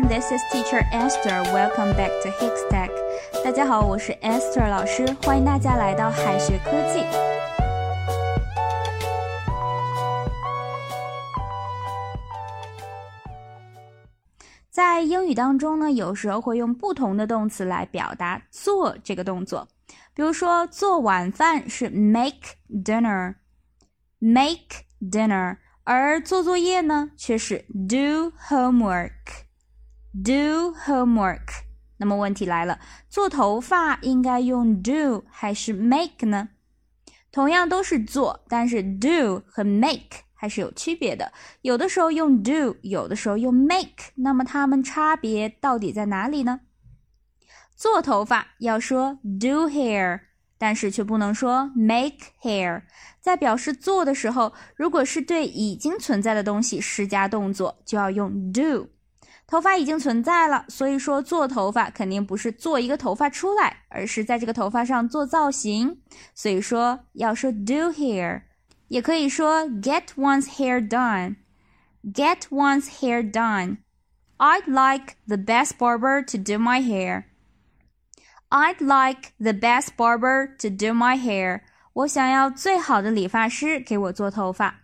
this is Teacher Esther. Welcome back to Hikstack. 大家好，我是 Esther 老师，欢迎大家来到海学科技。在英语当中呢，有时候会用不同的动词来表达做这个动作。比如说，做晚饭是 make dinner，make dinner。而做作业呢，却是 do homework Do homework。那么问题来了，做头发应该用 do 还是 make 呢？同样都是做，但是 do 和 make 还是有区别的。有的时候用 do，有的时候用 make。那么它们差别到底在哪里呢？做头发要说 do hair。但是却不能说 make hair，在表示做的时候，如果是对已经存在的东西施加动作，就要用 do。头发已经存在了，所以说做头发肯定不是做一个头发出来，而是在这个头发上做造型，所以说要说 do hair，也可以说 get one's hair done，get one's hair done。I'd like the best barber to do my hair。I'd like the best barber to do my hair. 我想要最好的理发师给我做头发。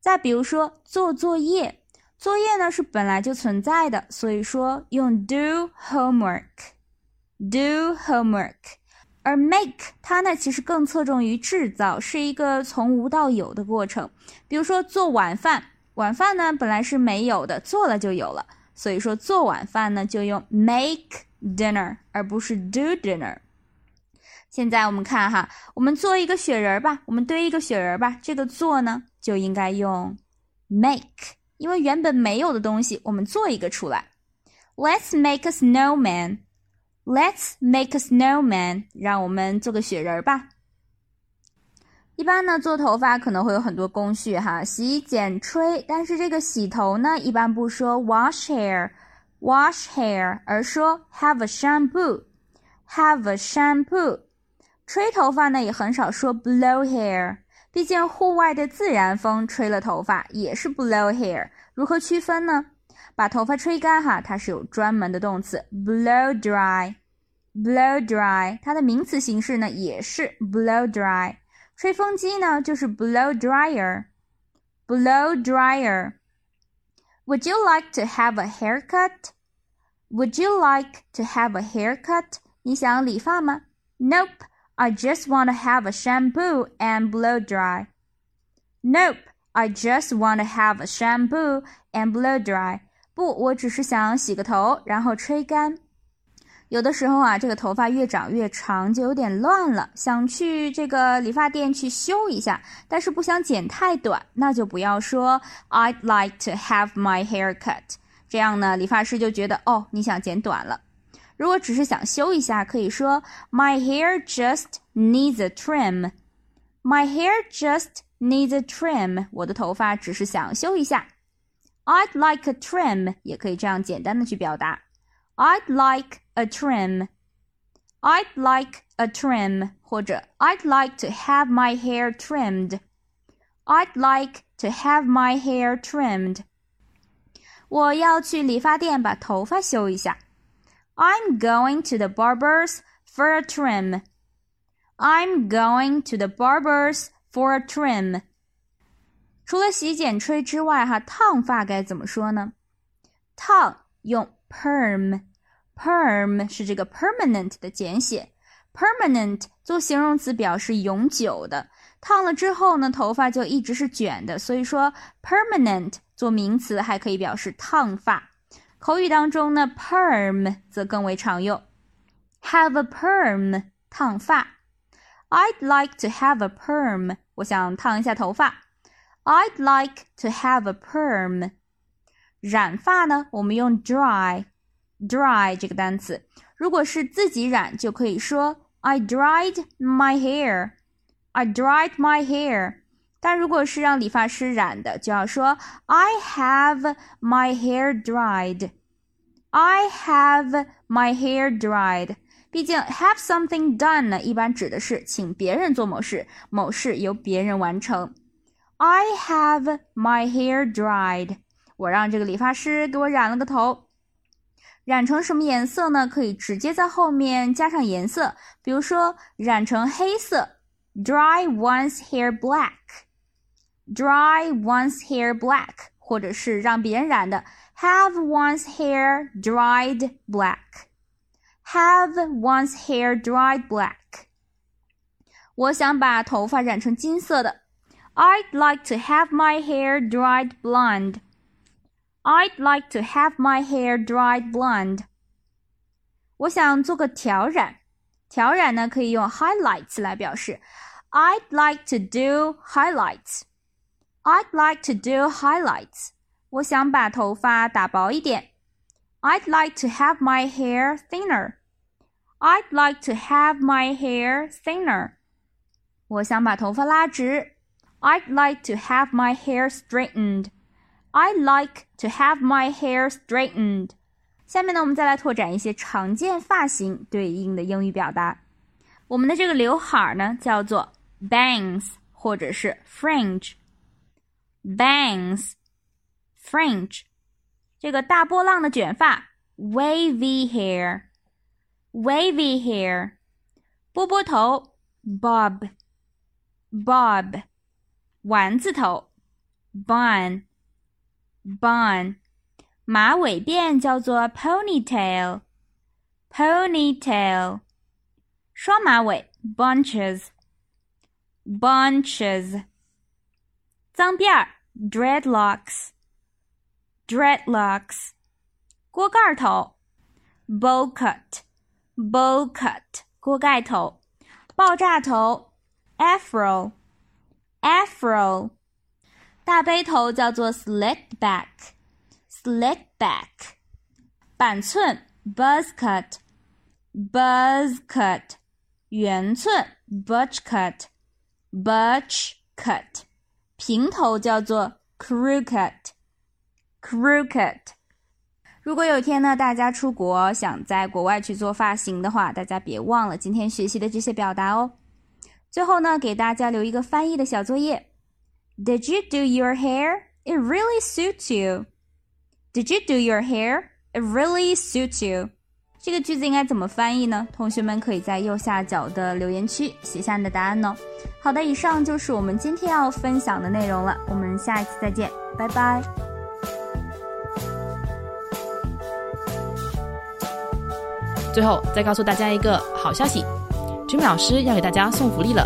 再比如说做作业， 作业呢是本来就存在的，所以说用 do homework。do homework。而 make 它呢其实更侧重于制造，是一个从无到有的过程。比如说做晚饭，晚饭呢本来是没有的，做了就有了，所以说做晚饭呢就用 make。dinner，而不是 do dinner。现在我们看哈，我们做一个雪人吧，我们堆一个雪人吧。这个做呢，就应该用 make，因为原本没有的东西，我们做一个出来。Let's make a snowman. Let's make a snowman. 让我们做个雪人吧。一般呢，做头发可能会有很多工序哈，洗、剪、吹。但是这个洗头呢，一般不说 wash hair。wash hair，而说 have a shampoo，have a shampoo。吹头发呢也很少说 blow hair，毕竟户外的自然风吹了头发也是 blow hair。如何区分呢？把头发吹干哈，它是有专门的动词 blow dry，blow dry。它的名词形式呢也是 blow dry。吹风机呢就是 blow dryer，blow dryer。Would you like to have a haircut? Would you like to have a haircut? 你想理发吗？Nope, I just want to have a shampoo and blow dry. Nope, I just want to have a shampoo and blow dry. 不，我只是想洗个头，然后吹干。有的时候啊，这个头发越长越长，就有点乱了，想去这个理发店去修一下，但是不想剪太短，那就不要说 I'd like to have my hair cut。这样呢，理发师就觉得哦，你想剪短了。 如果只是想修一下，可以说 My hair just needs a trim。My hair just needs a trim。我的头发只是想修一下。I'd like a trim，也可以这样简单的去表达。I'd like a trim. I'd like a trim 或者 I'd like to have my hair trimmed. I'd like to have my hair trimmed. 我要去理发店把头发修一下。 I'm going to the barber's for a trim. I'm going to the barber's for a trim. 除了洗剪吹之外，哈，烫发该怎么说呢？烫用 perm，perm 是这个 permanent 的简写，permanent 做形容词表示永久的。烫了之后呢，头发就一直是卷的，所以说 permanent 做名词还可以表示烫发。 口语当中呢，perm 则更为常用，have a perm 烫发。I'd like to have a perm，我想烫一下头发。I'd like to have a perm。染发呢，我们用 dry，dry 这个单词。如果是自己染，就可以说 I dried my hair。I dried my hair。但如果是让理发师染的，就要说 I have my hair dried。I have my hair dried。毕竟 have something done 呢，一般指的是请别人做某事，某事由别人完成。I have my hair dried。我让这个理发师给我染了个头。染成什么颜色呢？可以直接在后面加上颜色，比如说染成黑色，dry one's hair black." black，dry one's hair black，或者是让别人染的，have one's hair dried black，have one's hair dried black。我想把头发染成金色的，I'd like to have my hair dyed blonde。I'd like to have my hair dyed blonde。我想做个挑染，挑染呢可以用 highlights 来表示。I'd like to do highlights. I'd like to do highlights. 我想把头发打薄一点。I'd like to have my hair thinner. I'd like to have my hair thinner. 我想把头发拉直。I'd like to have my hair straightened. I like to have my hair straightened。下面呢，我们再来拓展一些常见发型对应的英语表达。我们的这个刘海呢，叫做 bangs 或者是 fringe。 bangs，fringe。这个大波浪的卷发 wavy hair，wavy hair。波波头 bob，bob。丸子头 bun。bun，马尾辫叫做 ponytail，ponytail，双马尾 bunches，bunches， 脏辫儿 dreadlocks，dreadlocks，锅盖头 bowl cut，bowl cut，锅盖头，爆炸头 afro，afro。大背头叫做 slick back，slick back，板寸 buzz cut，buzz cut，圆寸 butch cut，butch cut， 平头叫做 crooked，crooked。如果有一天呢，大家出国想在国外去做发型的话，大家别忘了今天学习的这些表达哦。最后呢，给大家留一个翻译的小作业。Did you do your hair? It really suits you. Did you do your hair? It really suits you. 这个句子应该怎么翻译呢？同学们可以在右下角的留言区写下你的答案哦。好的，以上就是我们今天要分享的内容了。我们下一次再见，拜拜。最后再告诉大家一个好消息，Jimmy 老师要给大家送福利了。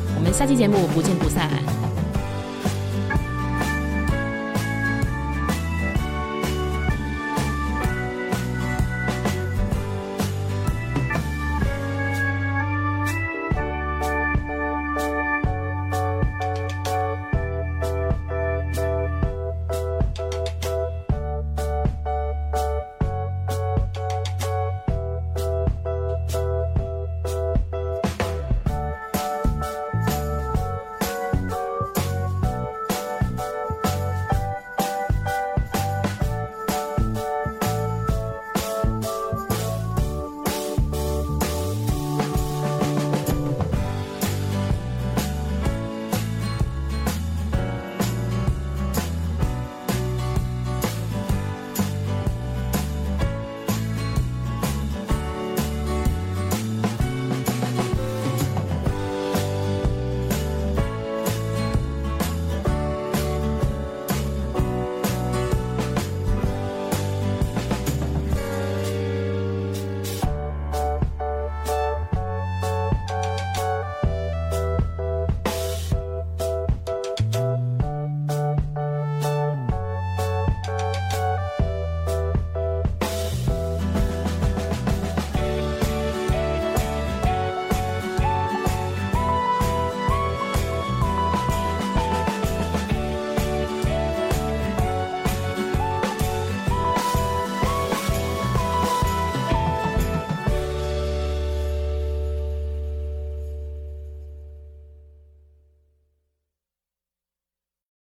我们下期节目不见不散。